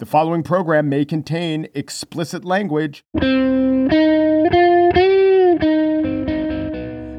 The following program may contain explicit language.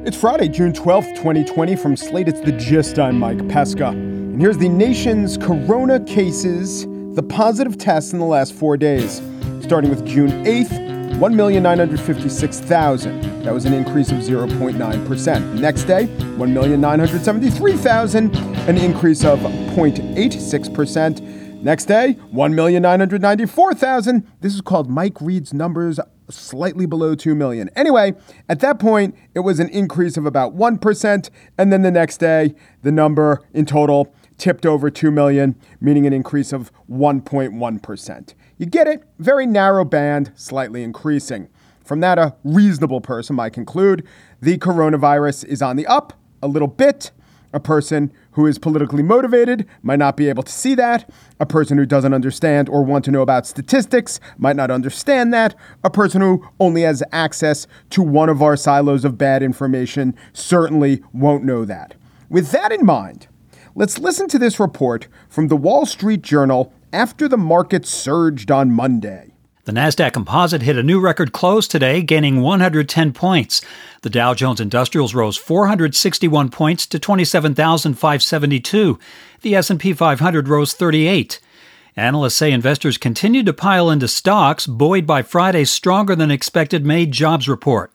It's Friday, June 12th, 2020. From Slate, it's The Gist. I'm Mike Pesca. And here's the nation's corona cases, the positive tests in the last four days. Starting with June 8th, 1,956,000. That was an increase of 0.9%. Next day, 1,973,000, an increase of 0.86%. Next day, 1,994,000. This is called Mike Reed's numbers slightly below 2 million. Anyway, at that point, it was an increase of about 1%. And then the next day, the number in total tipped over 2 million, meaning an increase of 1.1%. You get it? Very narrow band, slightly increasing. From that, a reasonable person might conclude the coronavirus is on the up a little bit. A person who is politically motivated might not be able to see that. A person who doesn't understand or want to know about statistics might not understand that. A person who only has access to one of our silos of bad information certainly won't know that. With that in mind, let's listen to this report from the Wall Street Journal after the market surged on Monday. The Nasdaq Composite hit a new record close today, gaining 110 points. The Dow Jones Industrials rose 461 points to 27,572. The S&P 500 rose 38. Analysts say investors continued to pile into stocks buoyed by Friday's stronger than expected May jobs report.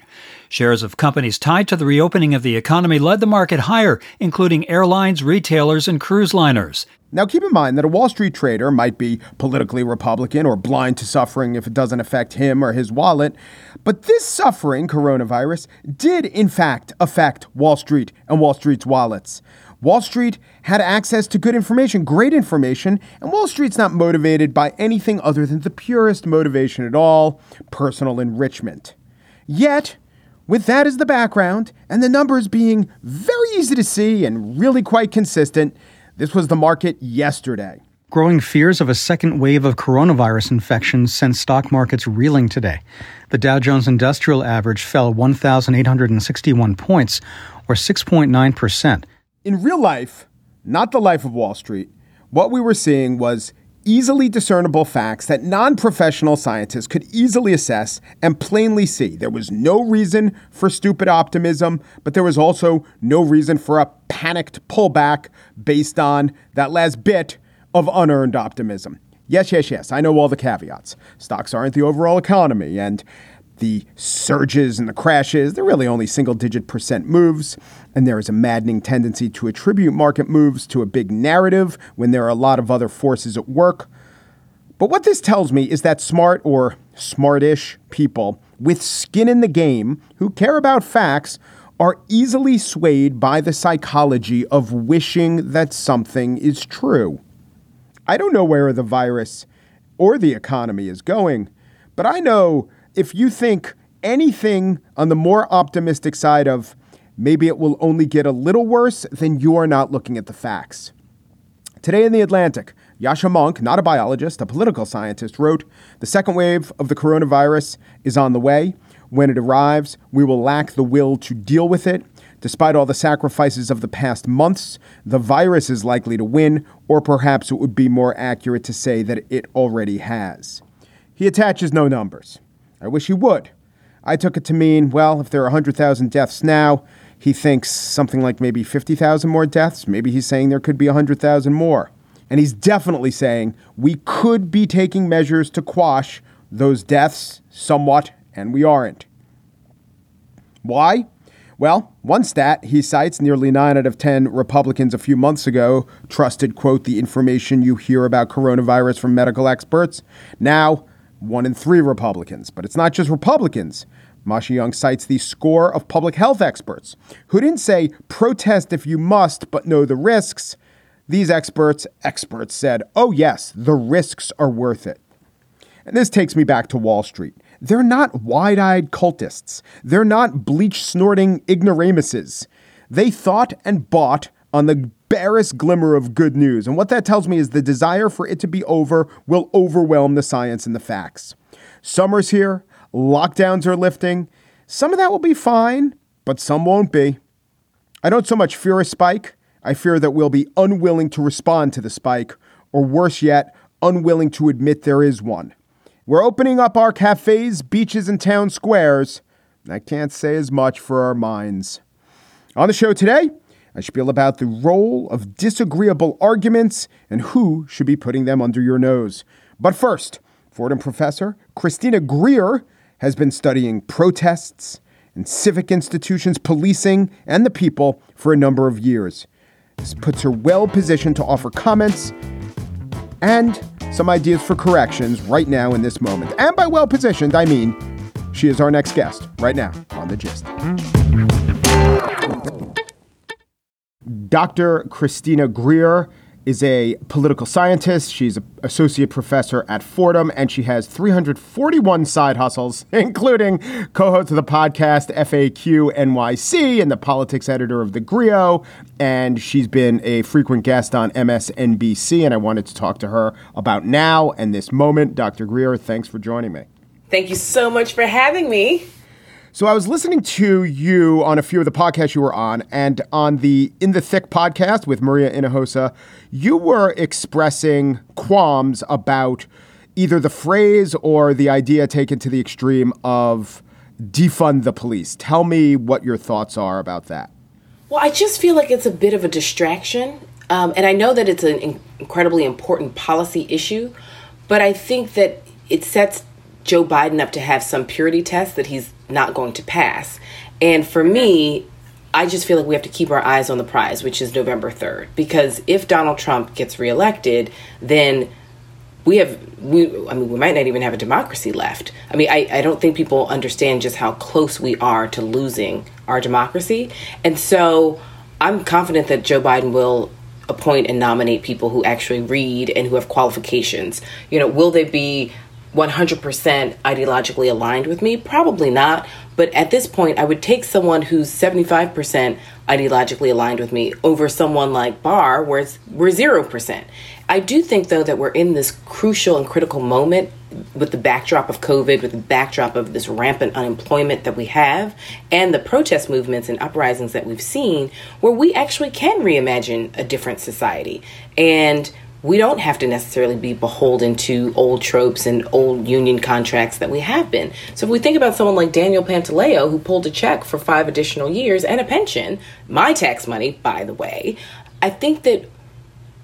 Shares of companies tied to the reopening of the economy led the market higher, including airlines, retailers, and cruise liners. Now, keep in mind that a Wall Street trader might be politically Republican or blind to suffering if it doesn't affect him or his wallet. But this suffering, coronavirus, did in fact affect Wall Street and Wall Street's wallets. Wall Street had access to good information, great information, and Wall Street's not motivated by anything other than the purest motivation at all personal enrichment. Yet, with that as the background and the numbers being very easy to see and really quite consistent, this was the market yesterday. Growing fears of a second wave of coronavirus infections sent stock markets reeling today. The Dow Jones Industrial Average fell 1,861 points, or 6.9%. In real life, not the life of Wall Street, what we were seeing was easily discernible facts that non professional scientists could easily assess and plainly see. There was no reason for stupid optimism, but there was also no reason for a panicked pullback based on that last bit of unearned optimism. Yes, yes, yes, I know all the caveats. Stocks aren't the overall economy, and the surges and the crashes, they're really only single digit percent moves. And there is a maddening tendency to attribute market moves to a big narrative when there are a lot of other forces at work. But what this tells me is that smart or smartish people with skin in the game who care about facts are easily swayed by the psychology of wishing that something is true. I don't know where the virus or the economy is going, but I know if you think anything on the more optimistic side of maybe it will only get a little worse, then you are not looking at the facts. Today in The Atlantic, Yascha Mounk, not a biologist, a political scientist, wrote The second wave of the coronavirus is on the way. When it arrives, we will lack the will to deal with it. Despite all the sacrifices of the past months, the virus is likely to win, or perhaps it would be more accurate to say that it already has. He attaches no numbers. I wish he would. I took it to mean, well, if there are 100,000 deaths now, he thinks something like maybe 50,000 more deaths. Maybe he's saying there could be 100,000 more. And he's definitely saying we could be taking measures to quash those deaths somewhat, and we aren't. Why? Well, one stat he cites nearly 9 out of 10 Republicans a few months ago trusted, quote, the information you hear about coronavirus from medical experts. Now, one in three Republicans. But it's not just Republicans. Yascha Mounk cites the score of public health experts who didn't say protest if you must, but know the risks. These experts, experts said, oh, yes, the risks are worth it. And this takes me back to Wall Street. They're not wide eyed cultists, they're not bleach snorting ignoramuses. They thought and bought on the barest glimmer of good news. And what that tells me is the desire for it to be over will overwhelm the science and the facts. Summer's here, lockdowns are lifting. Some of that will be fine, but some won't be. I don't so much fear a spike, I fear that we'll be unwilling to respond to the spike, or worse yet, unwilling to admit there is one. We're opening up our cafes, beaches, and town squares. I can't say as much for our minds. On the show today, I spiel about the role of disagreeable arguments and who should be putting them under your nose. But first, Fordham professor Christina Greer has been studying protests and civic institutions, policing, and the people for a number of years. This puts her well positioned to offer comments and some ideas for corrections right now in this moment. And by well positioned, I mean she is our next guest right now on The Gist. Dr. Christina Greer is a political scientist. She's an associate professor at Fordham, and she has 341 side hustles, including co host of the podcast FAQ NYC and the politics editor of TheGrio. And she's been a frequent guest on MSNBC, and I wanted to talk to her about now and this moment. Dr. Greer, thanks for joining me. Thank you so much for having me. So I was listening to you on a few of the podcasts you were on, and on the In the Thick podcast with Maria Hinojosa, you were expressing qualms about either the phrase or the idea taken to the extreme of defund the police. Tell me what your thoughts are about that. Well, I just feel like it's a bit of a distraction. Um, and I know that it's an incredibly important policy issue, but I think that it sets Joe Biden up to have some purity test that he's not going to pass. And for me, I just feel like we have to keep our eyes on the prize, which is November 3rd. Because if Donald Trump gets reelected, then we have we I mean we might not even have a democracy left. I mean I, I don't think people understand just how close we are to losing our democracy. And so I'm confident that Joe Biden will appoint and nominate people who actually read and who have qualifications. You know, will they be 100% ideologically aligned with me? Probably not. But at this point, I would take someone who's 75% ideologically aligned with me over someone like Barr, where it's, we're 0%. I do think, though, that we're in this crucial and critical moment with the backdrop of COVID, with the backdrop of this rampant unemployment that we have, and the protest movements and uprisings that we've seen, where we actually can reimagine a different society. And we don't have to necessarily be beholden to old tropes and old union contracts that we have been. So if we think about someone like Daniel Pantaleo, who pulled a check for five additional years and a pension, my tax money, by the way, I think that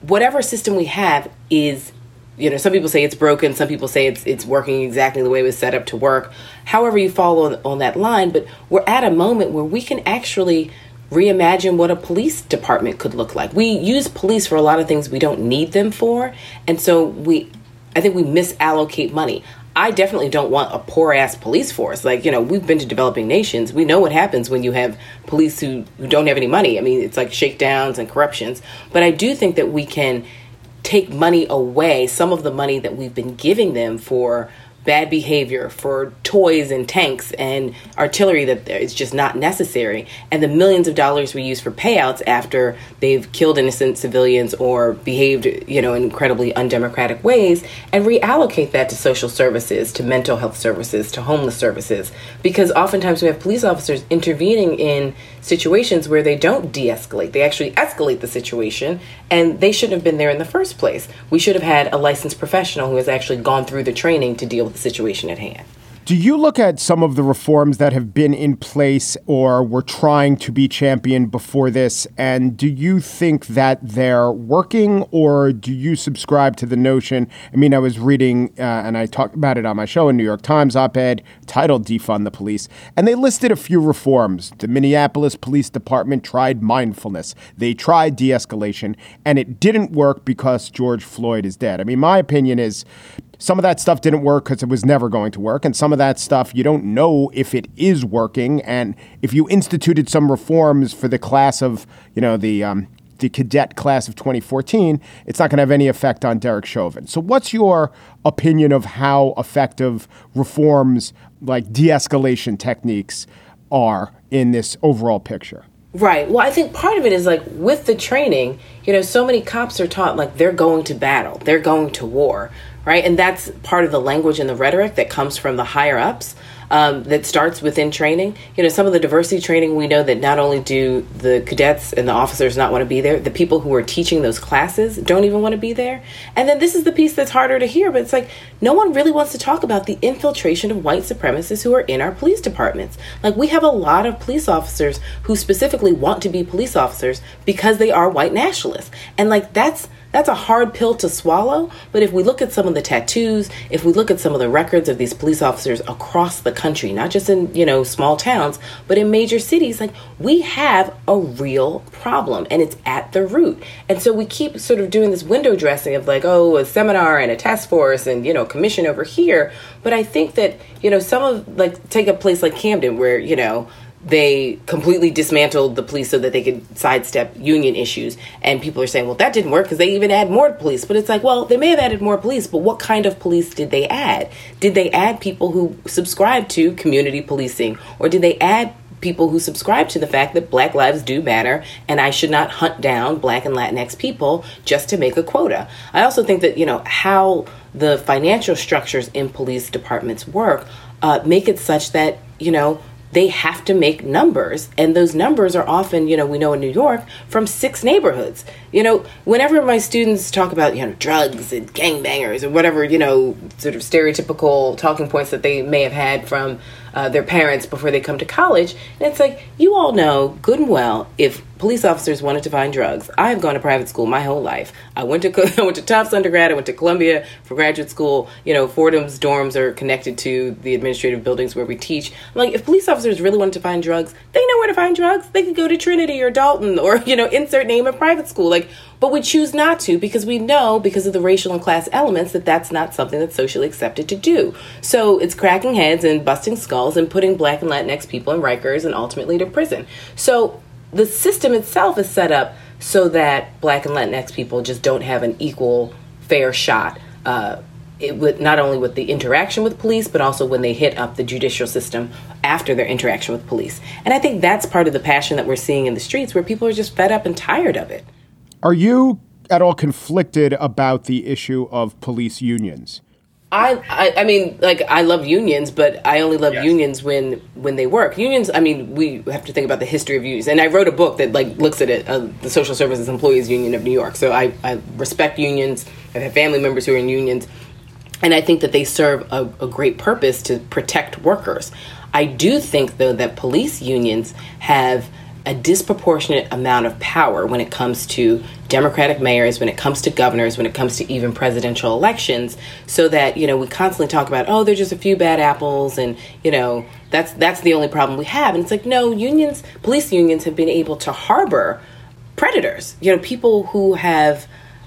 whatever system we have is you know some people say it's broken some people say it's it's working exactly the way it was set up to work however you follow on, on that line but we're at a moment where we can actually reimagine what a police department could look like. We use police for a lot of things we don't need them for, and so we I think we misallocate money. I definitely don't want a poor ass police force. Like, you know, we've been to developing nations. We know what happens when you have police who, who don't have any money. I mean, it's like shakedowns and corruptions. But I do think that we can take money away, some of the money that we've been giving them for bad behavior, for toys and tanks and artillery that is just not necessary, and the millions of dollars we use for payouts after they've killed innocent civilians or behaved, you know, in incredibly undemocratic ways, and reallocate that to social services, to mental health services, to homeless services, because oftentimes we have police officers intervening in situations where they don't de-escalate; they actually escalate the situation, and they shouldn't have been there in the first place. We should have had a licensed professional who has actually gone through the training to deal with the situation at hand. Do you look at some of the reforms that have been in place or were trying to be championed before this, and do you think that they're working, or do you subscribe to the notion? I mean, I was reading, uh, and I talked about it on my show, a New York Times op ed titled Defund the Police, and they listed a few reforms. The Minneapolis Police Department tried mindfulness, they tried de escalation, and it didn't work because George Floyd is dead. I mean, my opinion is some of that stuff didn't work because it was never going to work. And some of that stuff you don't know if it is working. And if you instituted some reforms for the class of, you know, the, um, the cadet class of 2014, it's not going to have any effect on Derek Chauvin. So, what's your opinion of how effective reforms like de escalation techniques are in this overall picture? Right. Well, I think part of it is like with the training, you know, so many cops are taught like they're going to battle, they're going to war right? And that's part of the language and the rhetoric that comes from the higher ups. um, that starts within training. You know, some of the diversity training, we know that not only do the cadets and the officers not want to be there, the people who are teaching those classes don't even want to be there. And then this is the piece that's harder to hear, but it's like no one really wants to talk about the infiltration of white supremacists who are in our police departments. Like, we have a lot of police officers who specifically want to be police officers because they are white nationalists. And, like, that's that's a hard pill to swallow, but if we look at some of the tattoos, if we look at some of the records of these police officers across the country, not just in, you know, small towns, but in major cities, like we have a real problem and it's at the root. And so we keep sort of doing this window dressing of like, oh, a seminar and a task force and, you know, commission over here, but I think that, you know, some of like take a place like Camden where, you know, they completely dismantled the police so that they could sidestep union issues. And people are saying, well, that didn't work because they even add more police. But it's like, well, they may have added more police, but what kind of police did they add? Did they add people who subscribe to community policing? Or did they add people who subscribe to the fact that black lives do matter and I should not hunt down black and Latinx people just to make a quota? I also think that, you know, how the financial structures in police departments work uh, make it such that, you know, they have to make numbers. And those numbers are often, you know, we know in New York from six neighborhoods. You know, whenever my students talk about, you know, drugs and gangbangers or whatever, you know, sort of stereotypical talking points that they may have had from uh, their parents before they come to college. And it's like, you all know good and well if police officers wanted to find drugs. I've gone to private school my whole life. I went to I went to Tufts undergrad. I went to Columbia for graduate school. You know, Fordham's dorms are connected to the administrative buildings where we teach. Like, if police officers really wanted to find drugs, they know where to find drugs. They could go to Trinity or Dalton or you know, insert name of private school. Like, but we choose not to because we know because of the racial and class elements that that's not something that's socially accepted to do. So it's cracking heads and busting skulls and putting black and Latinx people in Rikers and ultimately to prison. So the system itself is set up so that black and Latinx people just don't have an equal, fair shot. Uh, it, with not only with the interaction with police, but also when they hit up the judicial system after their interaction with police. And I think that's part of the passion that we're seeing in the streets, where people are just fed up and tired of it. Are you at all conflicted about the issue of police unions? I, I, I mean, like I love unions, but I only love yes. unions when when they work. Unions. I mean, we have to think about the history of unions, and I wrote a book that like looks at it, uh, the Social Services Employees Union of New York. So I, I respect unions. I have family members who are in unions, and I think that they serve a, a great purpose to protect workers. I do think though that police unions have a disproportionate amount of power when it comes to Democratic mayors, when it comes to governors, when it comes to even presidential elections, so that, you know, we constantly talk about, oh, there's just a few bad apples and, you know, that's that's the only problem we have. And it's like, no, unions, police unions have been able to harbor predators, you know, people who have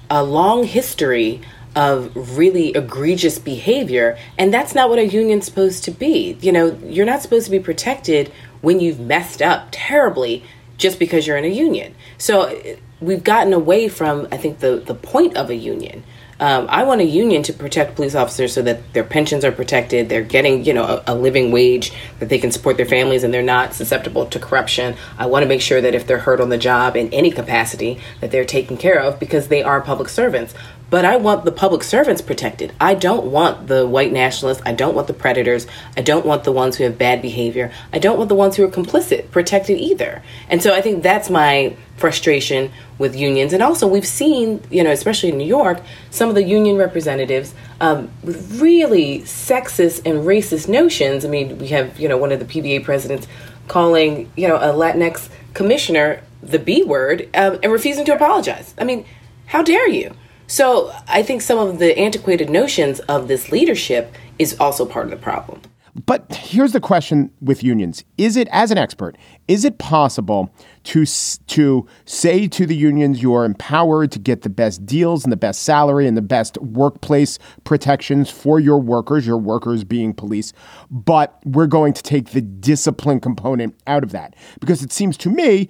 a long history of really egregious behavior and that's not what a union's supposed to be you know you're not supposed to be protected when you've messed up terribly just because you're in a union. So we've gotten away from, I think, the, the point of a union. Um, I want a union to protect police officers so that their pensions are protected, they're getting, you know, a, a, living wage that they can support their families and they're not susceptible to corruption. I want to make sure that if they're hurt on the job in any capacity, that they're taken care of because they are public servants. But I want the public servants protected. I don't want the white nationalists. I don't want the predators. I don't want the ones who have bad behavior. I don't want the ones who are complicit protected either. And so I think that's my frustration with unions. And also, we've seen, you know, especially in New York, some of the union representatives um, with really sexist and racist notions. I mean, we have, you know, one of the PBA presidents calling, you know, a Latinx commissioner the B word um, and refusing to apologize. I mean, how dare you? So I think some of the antiquated notions of this leadership is also part of the problem. But here's the question with unions. Is it, as an expert, is it possible to, to say to the unions you are empowered to get the best deals and the best salary and the best workplace protections for your workers, your workers being police, but we're going to take the discipline component out of that? Because it seems to me,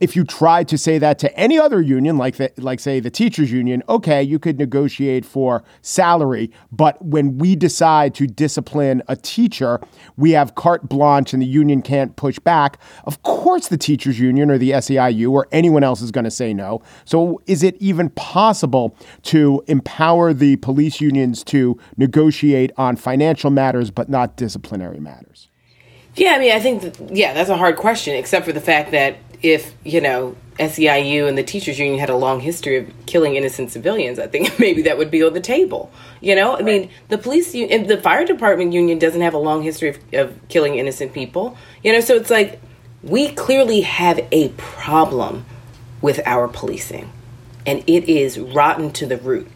if you tried to say that to any other union, like the, like say the teachers union, okay, you could negotiate for salary, but when we decide to discipline a teacher, we have carte blanche and the union can't push back. Of course, the teachers union or the SEIU or anyone else is going to say no. So, is it even possible to empower the police unions to negotiate on financial matters but not disciplinary matters? Yeah, I mean, I think, that, yeah, that's a hard question, except for the fact that if, you know, SEIU and the teachers union had a long history of killing innocent civilians, I think maybe that would be on the table. You know, I mean, the police, the fire department union doesn't have a long history of, of killing innocent people. You know, so it's like we clearly have a problem with our policing, and it is rotten to the root.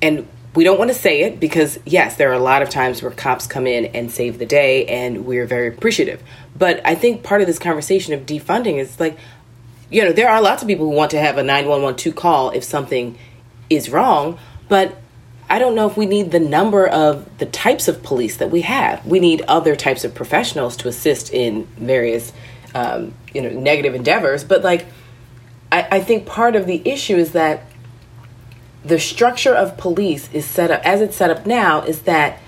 And we don't want to say it because, yes, there are a lot of times where cops come in and save the day, and we're very appreciative. But I think part of this conversation of defunding is like, you know, there are lots of people who want to have a 911 call if something is wrong, but I don't know if we need the number of the types of police that we have. We need other types of professionals to assist in various, um, you know, negative endeavors. But like, I, I think part of the issue is that the structure of police is set up as it's set up now is that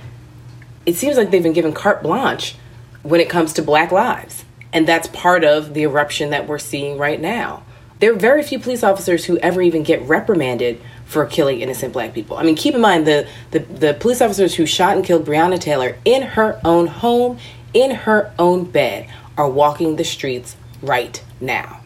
it seems like they've been given carte blanche when it comes to black lives and that's part of the eruption that we're seeing right now there are very few police officers who ever even get reprimanded for killing innocent black people i mean keep in mind the, the, the police officers who shot and killed breonna taylor in her own home in her own bed are walking the streets right now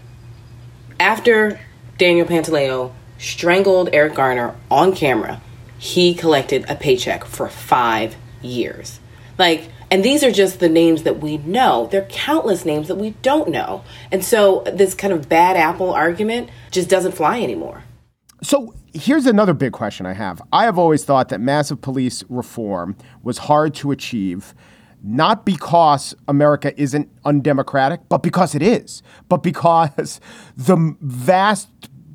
after daniel pantaleo strangled Eric Garner on camera, he collected a paycheck for five years. Like, and these are just the names that we know. There are countless names that we don't know. And so this kind of bad apple argument just doesn't fly anymore. So here's another big question I have. I have always thought that massive police reform was hard to achieve, not because America isn't undemocratic, but because it is, but because the vast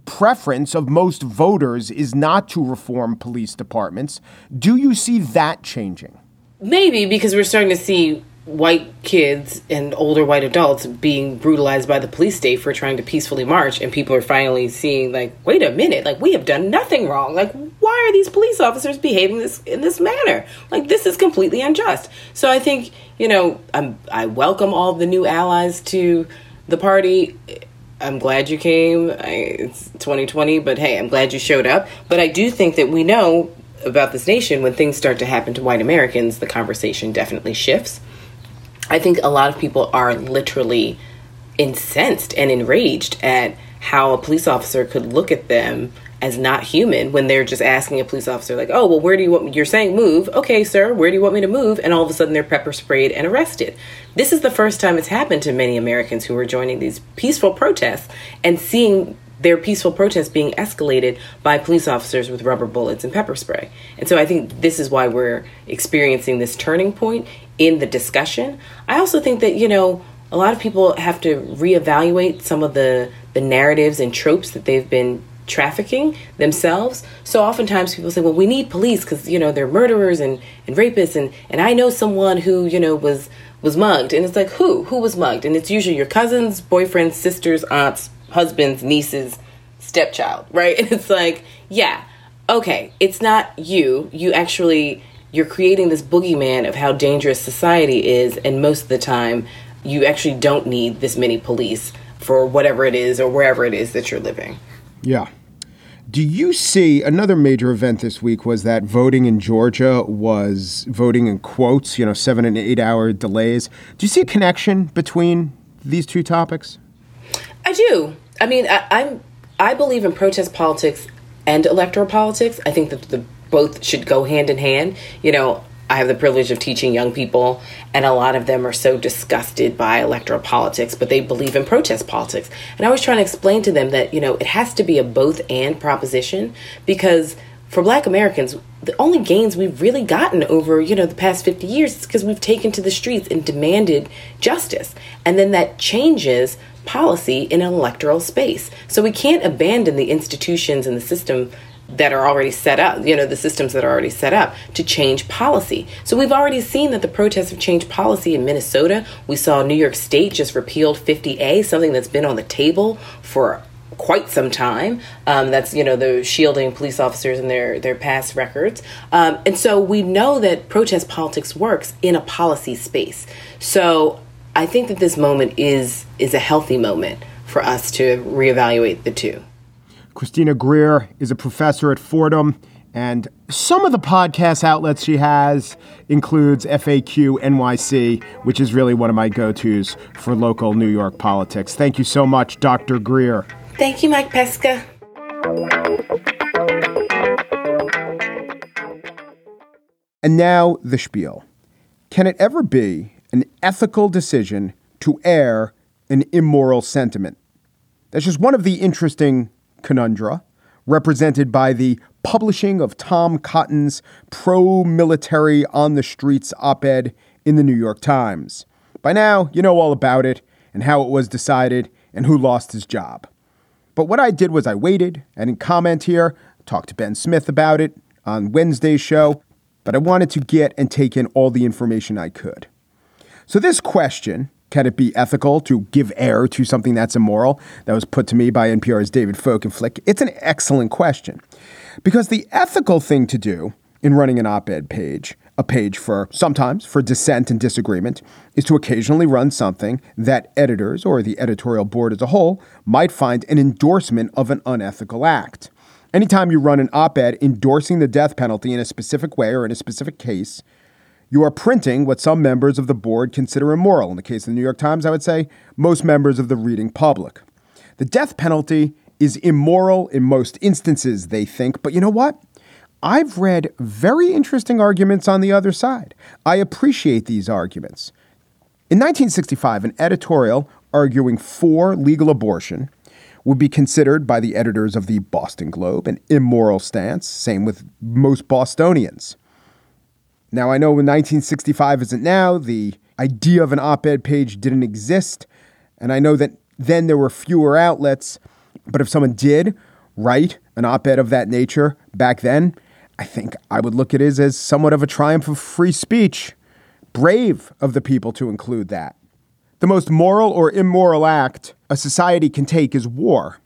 preference of most voters is not to reform police departments. Do you see that changing? Maybe because we're starting to see white kids and older white adults being brutalized by the police state for trying to peacefully march and people are finally seeing like wait a minute like we have done nothing wrong like why are these police officers behaving this in this manner like this is completely unjust so i think you know I'm, i welcome all the new allies to the party I'm glad you came. I, it's 2020, but hey, I'm glad you showed up. But I do think that we know about this nation when things start to happen to white Americans, the conversation definitely shifts. I think a lot of people are literally incensed and enraged at how a police officer could look at them as not human when they're just asking a police officer like oh well where do you want me you're saying move. Okay sir where do you want me to move? And all of a sudden they're pepper sprayed and arrested. This is the first time it's happened to many americans who are joining these peaceful protests and seeing their peaceful protests being escalated by police officers with rubber bullets and pepper spray. And so i think this is why we're experiencing this turning point in the discussion. I also think that you know a lot of people have to reevaluate some of the the narratives and tropes that they've been trafficking themselves. So oftentimes people say, well, we need police because, you know, they're murderers and, and rapists. And, and I know someone who, you know, was, was mugged. And it's like, who? Who was mugged? And it's usually your cousins, boyfriends, sisters, aunts, husbands, nieces, stepchild, right? And it's like, yeah, okay, it's not you. You actually, you're creating this boogeyman of how dangerous society is. And most of the time, you actually don't need this many police for whatever it is or wherever it is that you're living. Yeah. Do you see another major event this week was that voting in Georgia was voting in quotes, you know, seven and eight hour delays. Do you see a connection between these two topics? I do. I mean, I, I'm I believe in protest politics and electoral politics. I think that the both should go hand in hand. You know, I have the privilege of teaching young people, and a lot of them are so disgusted by electoral politics, but they believe in protest politics. And I was trying to explain to them that, you know, it has to be a both and proposition because for black Americans, the only gains we've really gotten over, you know, the past 50 years is because we've taken to the streets and demanded justice. And then that changes policy in an electoral space. So we can't abandon the institutions and the system that are already set up, you know, the systems that are already set up to change policy. So we've already seen that the protests have changed policy in Minnesota. We saw New York State just repealed 50A, something that's been on the table for quite some time. Um, that's you know the shielding police officers and their their past records, um, and so we know that protest politics works in a policy space. So I think that this moment is is a healthy moment for us to reevaluate the two. Christina Greer is a professor at Fordham and some of the podcast outlets she has includes FAQ NYC, which is really one of my go-tos for local New York politics. Thank you so much, Dr. Greer. Thank you, Mike Pesca. And now the spiel. Can it ever be an ethical decision to air an immoral sentiment? That's just one of the interesting conundra represented by the publishing of Tom Cotton's pro military on the streets op ed in the New York Times. By now, you know all about it and how it was decided and who lost his job. But what I did was I waited, I didn't comment here, talked to Ben Smith about it on Wednesday's show, but I wanted to get and take in all the information I could. So, this question can it be ethical to give air to something that's immoral? That was put to me by NPR's David Folkenflik. It's an excellent question because the ethical thing to do in running an op ed page, a page for sometimes for dissent and disagreement, is to occasionally run something that editors or the editorial board as a whole might find an endorsement of an unethical act. Anytime you run an op ed endorsing the death penalty in a specific way or in a specific case, you are printing what some members of the board consider immoral. In the case of the New York Times, I would say most members of the reading public. The death penalty is immoral in most instances, they think, but you know what? I've read very interesting arguments on the other side. I appreciate these arguments. In 1965, an editorial arguing for legal abortion would be considered by the editors of the Boston Globe an immoral stance, same with most Bostonians. Now, I know when 1965 isn't now, the idea of an op ed page didn't exist. And I know that then there were fewer outlets. But if someone did write an op ed of that nature back then, I think I would look at it as somewhat of a triumph of free speech. Brave of the people to include that. The most moral or immoral act a society can take is war.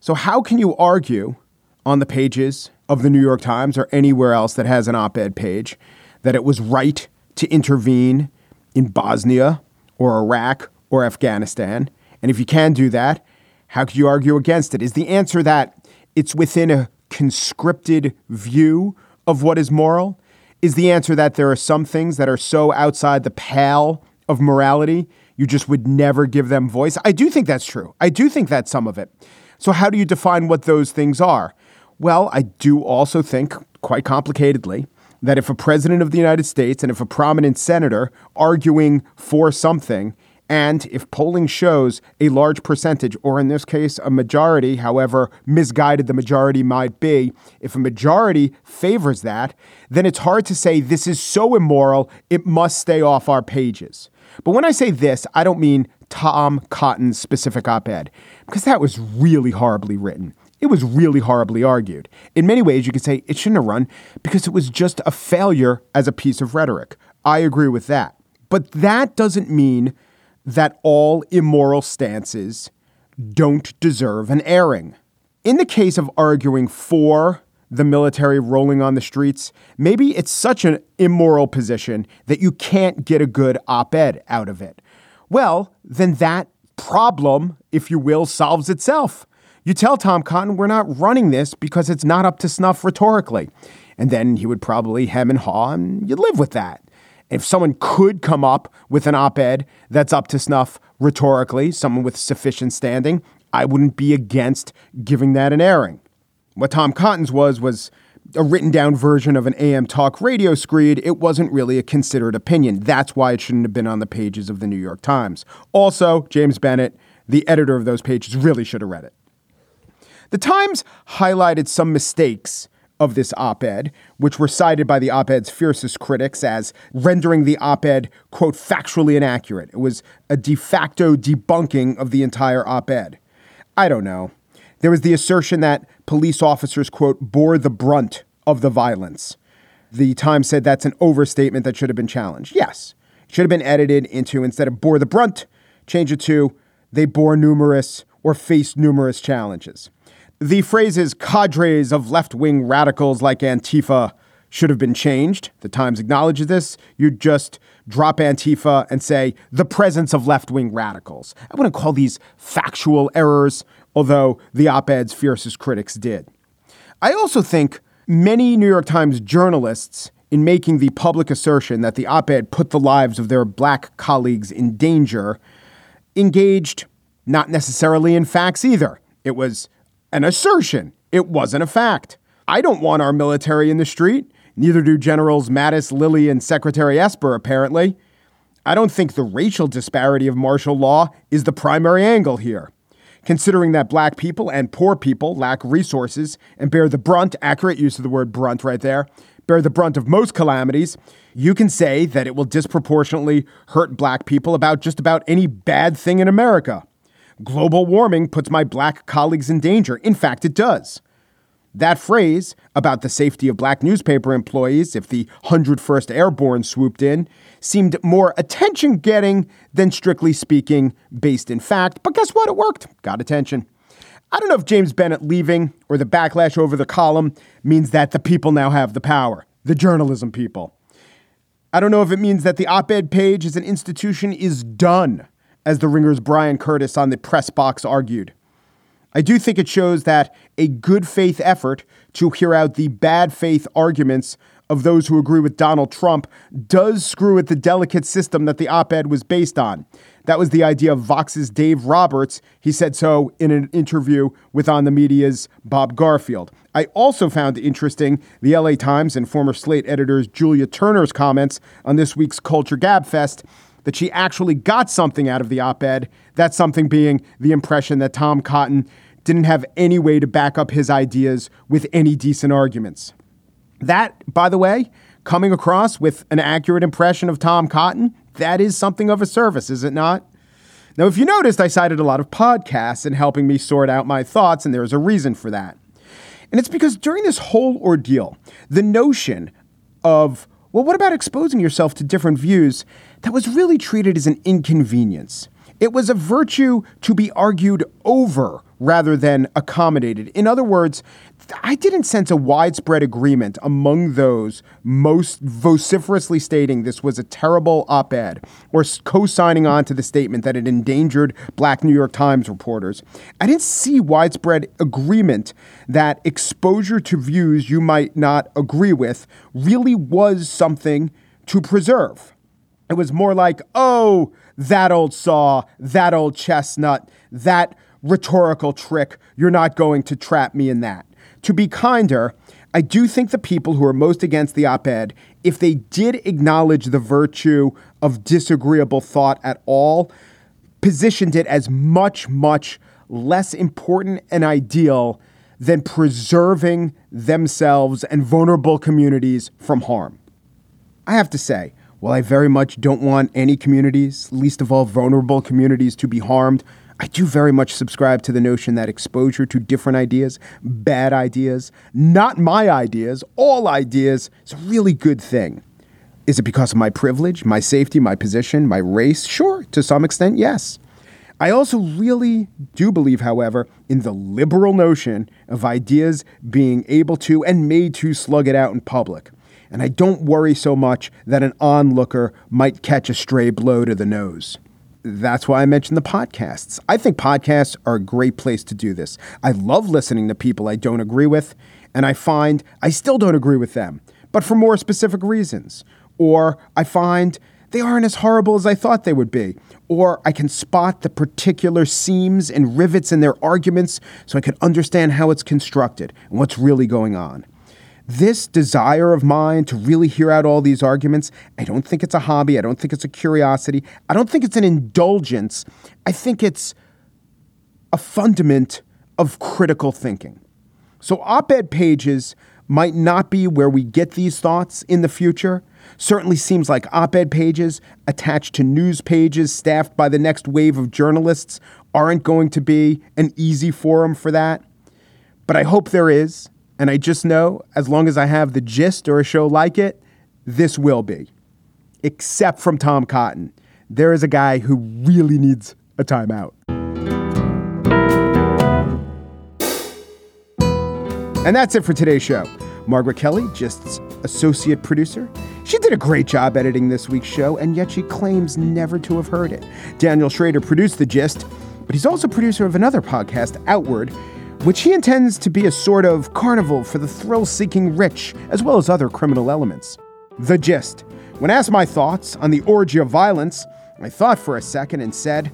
So, how can you argue on the pages of the New York Times or anywhere else that has an op ed page that it was right to intervene in Bosnia or Iraq or Afghanistan? And if you can do that, how could you argue against it? Is the answer that it's within a conscripted view of what is moral? Is the answer that there are some things that are so outside the pale of morality, you just would never give them voice? I do think that's true. I do think that's some of it. So, how do you define what those things are? Well, I do also think, quite complicatedly, that if a president of the United States and if a prominent senator arguing for something, and if polling shows a large percentage, or in this case, a majority, however misguided the majority might be, if a majority favors that, then it's hard to say this is so immoral, it must stay off our pages. But when I say this, I don't mean Tom Cotton's specific op ed, because that was really horribly written. It was really horribly argued. In many ways, you could say it shouldn't have run because it was just a failure as a piece of rhetoric. I agree with that. But that doesn't mean that all immoral stances don't deserve an airing. In the case of arguing for the military rolling on the streets, maybe it's such an immoral position that you can't get a good op ed out of it. Well, then that problem, if you will, solves itself. You tell Tom Cotton we're not running this because it's not up to snuff rhetorically. And then he would probably hem and haw, and you'd live with that. If someone could come up with an op ed that's up to snuff rhetorically, someone with sufficient standing, I wouldn't be against giving that an airing. What Tom Cotton's was, was a written down version of an AM talk radio screed. It wasn't really a considered opinion. That's why it shouldn't have been on the pages of the New York Times. Also, James Bennet, the editor of those pages, really should have read it. The Times highlighted some mistakes of this op ed, which were cited by the op ed's fiercest critics as rendering the op ed, quote, factually inaccurate. It was a de facto debunking of the entire op ed. I don't know. There was the assertion that police officers, quote, bore the brunt of the violence. The Times said that's an overstatement that should have been challenged. Yes, it should have been edited into instead of bore the brunt, change it to they bore numerous or faced numerous challenges. The phrases cadres of left wing radicals like Antifa should have been changed. The Times acknowledges this. You just drop Antifa and say the presence of left wing radicals. I wouldn't call these factual errors, although the op ed's fiercest critics did. I also think Many New York Times journalists, in making the public assertion that the op ed put the lives of their black colleagues in danger, engaged not necessarily in facts either. It was an assertion, it wasn't a fact. I don't want our military in the street. Neither do Generals Mattis, Milley, and Secretary Esper, apparently. I don't think the racial disparity of martial law is the primary angle here. Considering that black people and poor people lack resources and bear the brunt, accurate use of the word brunt right there, bear the brunt of most calamities, you can say that it will disproportionately hurt black people about just about any bad thing in America. Global warming puts my black colleagues in danger. In fact, it does. That phrase about the safety of black newspaper employees if the 101st Airborne swooped in seemed more attention getting than strictly speaking based in fact. But guess what? It worked. Got attention. I don't know if James Bennet leaving or the backlash over the column means that the people now have the power, the journalism people. I don't know if it means that the op ed page as an institution is done, as the Ringer's Bryan Curtis on the press box argued. I do think it shows that a good faith effort to hear out the bad faith arguments of those who agree with Donald Trump does screw at the delicate system that the op ed was based on. That was the idea of Vox's Dave Roberts. He said so in an interview with On the Media's Bob Garfield. I also found interesting the LA Times and former Slate editors Julia Turner's comments on this week's Culture Gabfest that she actually got something out of the op ed. That something being the impression that Tom Cotton didn't have any way to back up his ideas with any decent arguments. That, by the way, coming across with an accurate impression of Tom Cotton, that is something of a service, is it not? Now, if you noticed, I cited a lot of podcasts in helping me sort out my thoughts, and there's a reason for that. And it's because during this whole ordeal, the notion of, well, what about exposing yourself to different views that was really treated as an inconvenience? It was a virtue to be argued over rather than accommodated. In other words, I didn't sense a widespread agreement among those most vociferously stating this was a terrible op ed or co signing on to the statement that it endangered black New York Times reporters. I didn't see widespread agreement that exposure to views you might not agree with really was something to preserve. It was more like, oh, that old saw, that old chestnut, that rhetorical trick. You're not going to trap me in that. To be kinder, I do think the people who are most against the op ed, if they did acknowledge the virtue of disagreeable thought at all, positioned it as much, much less important and ideal than preserving themselves and vulnerable communities from harm. I have to say, while I very much don't want any communities, least of all vulnerable communities, to be harmed, I do very much subscribe to the notion that exposure to different ideas, bad ideas, not my ideas, all ideas, is a really good thing. Is it because of my privilege, my safety, my position, my race? Sure, to some extent, yes. I also really do believe, however, in the liberal notion of ideas being able to and made to slug it out in public. And I don't worry so much that an onlooker might catch a stray blow to the nose that's why I mentioned the podcasts. I think podcasts are a great place to do this. I love listening to people I don't agree with, and I find I still don't agree with them, but for more specific reasons. Or I find they aren't as horrible as I thought they would be. Or I can spot the particular seams and rivets in their arguments so I can understand how it's constructed and what's really going on this desire of mine to really hear out all these arguments, I don't think it's a hobby. I don't think it's a curiosity. I don't think it's an indulgence. I think it's a fundament of critical thinking. So, op ed pages might not be where we get these thoughts in the future. Certainly seems like op ed pages attached to news pages staffed by the next wave of journalists aren't going to be an easy forum for that. But I hope there is. And I just know as long as I have the gist or a show like it, this will be. Except from Tom Cotton. There is a guy who really needs a timeout. And that's it for today's show. Margaret Kelley, Gist's associate producer. She did a great job editing this week's show, and yet she claims never to have heard it. Daniel Schroeder produced The Gist, but he's also producer of another podcast, Outward, which he intends to be a sort of carnival for the thrill seeking rich, as well as other criminal elements. The gist. When asked my thoughts on the orgy of violence, I thought for a second and said,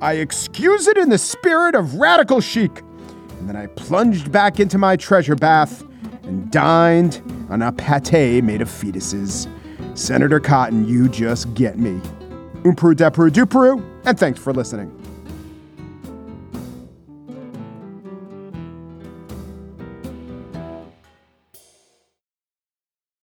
I excuse it in the spirit of radical chic. And then I plunged back into my treasure bath and dined on a pate made of fetuses. Senator Cotton, you just get me. Umpru depru duperu, and thanks for listening.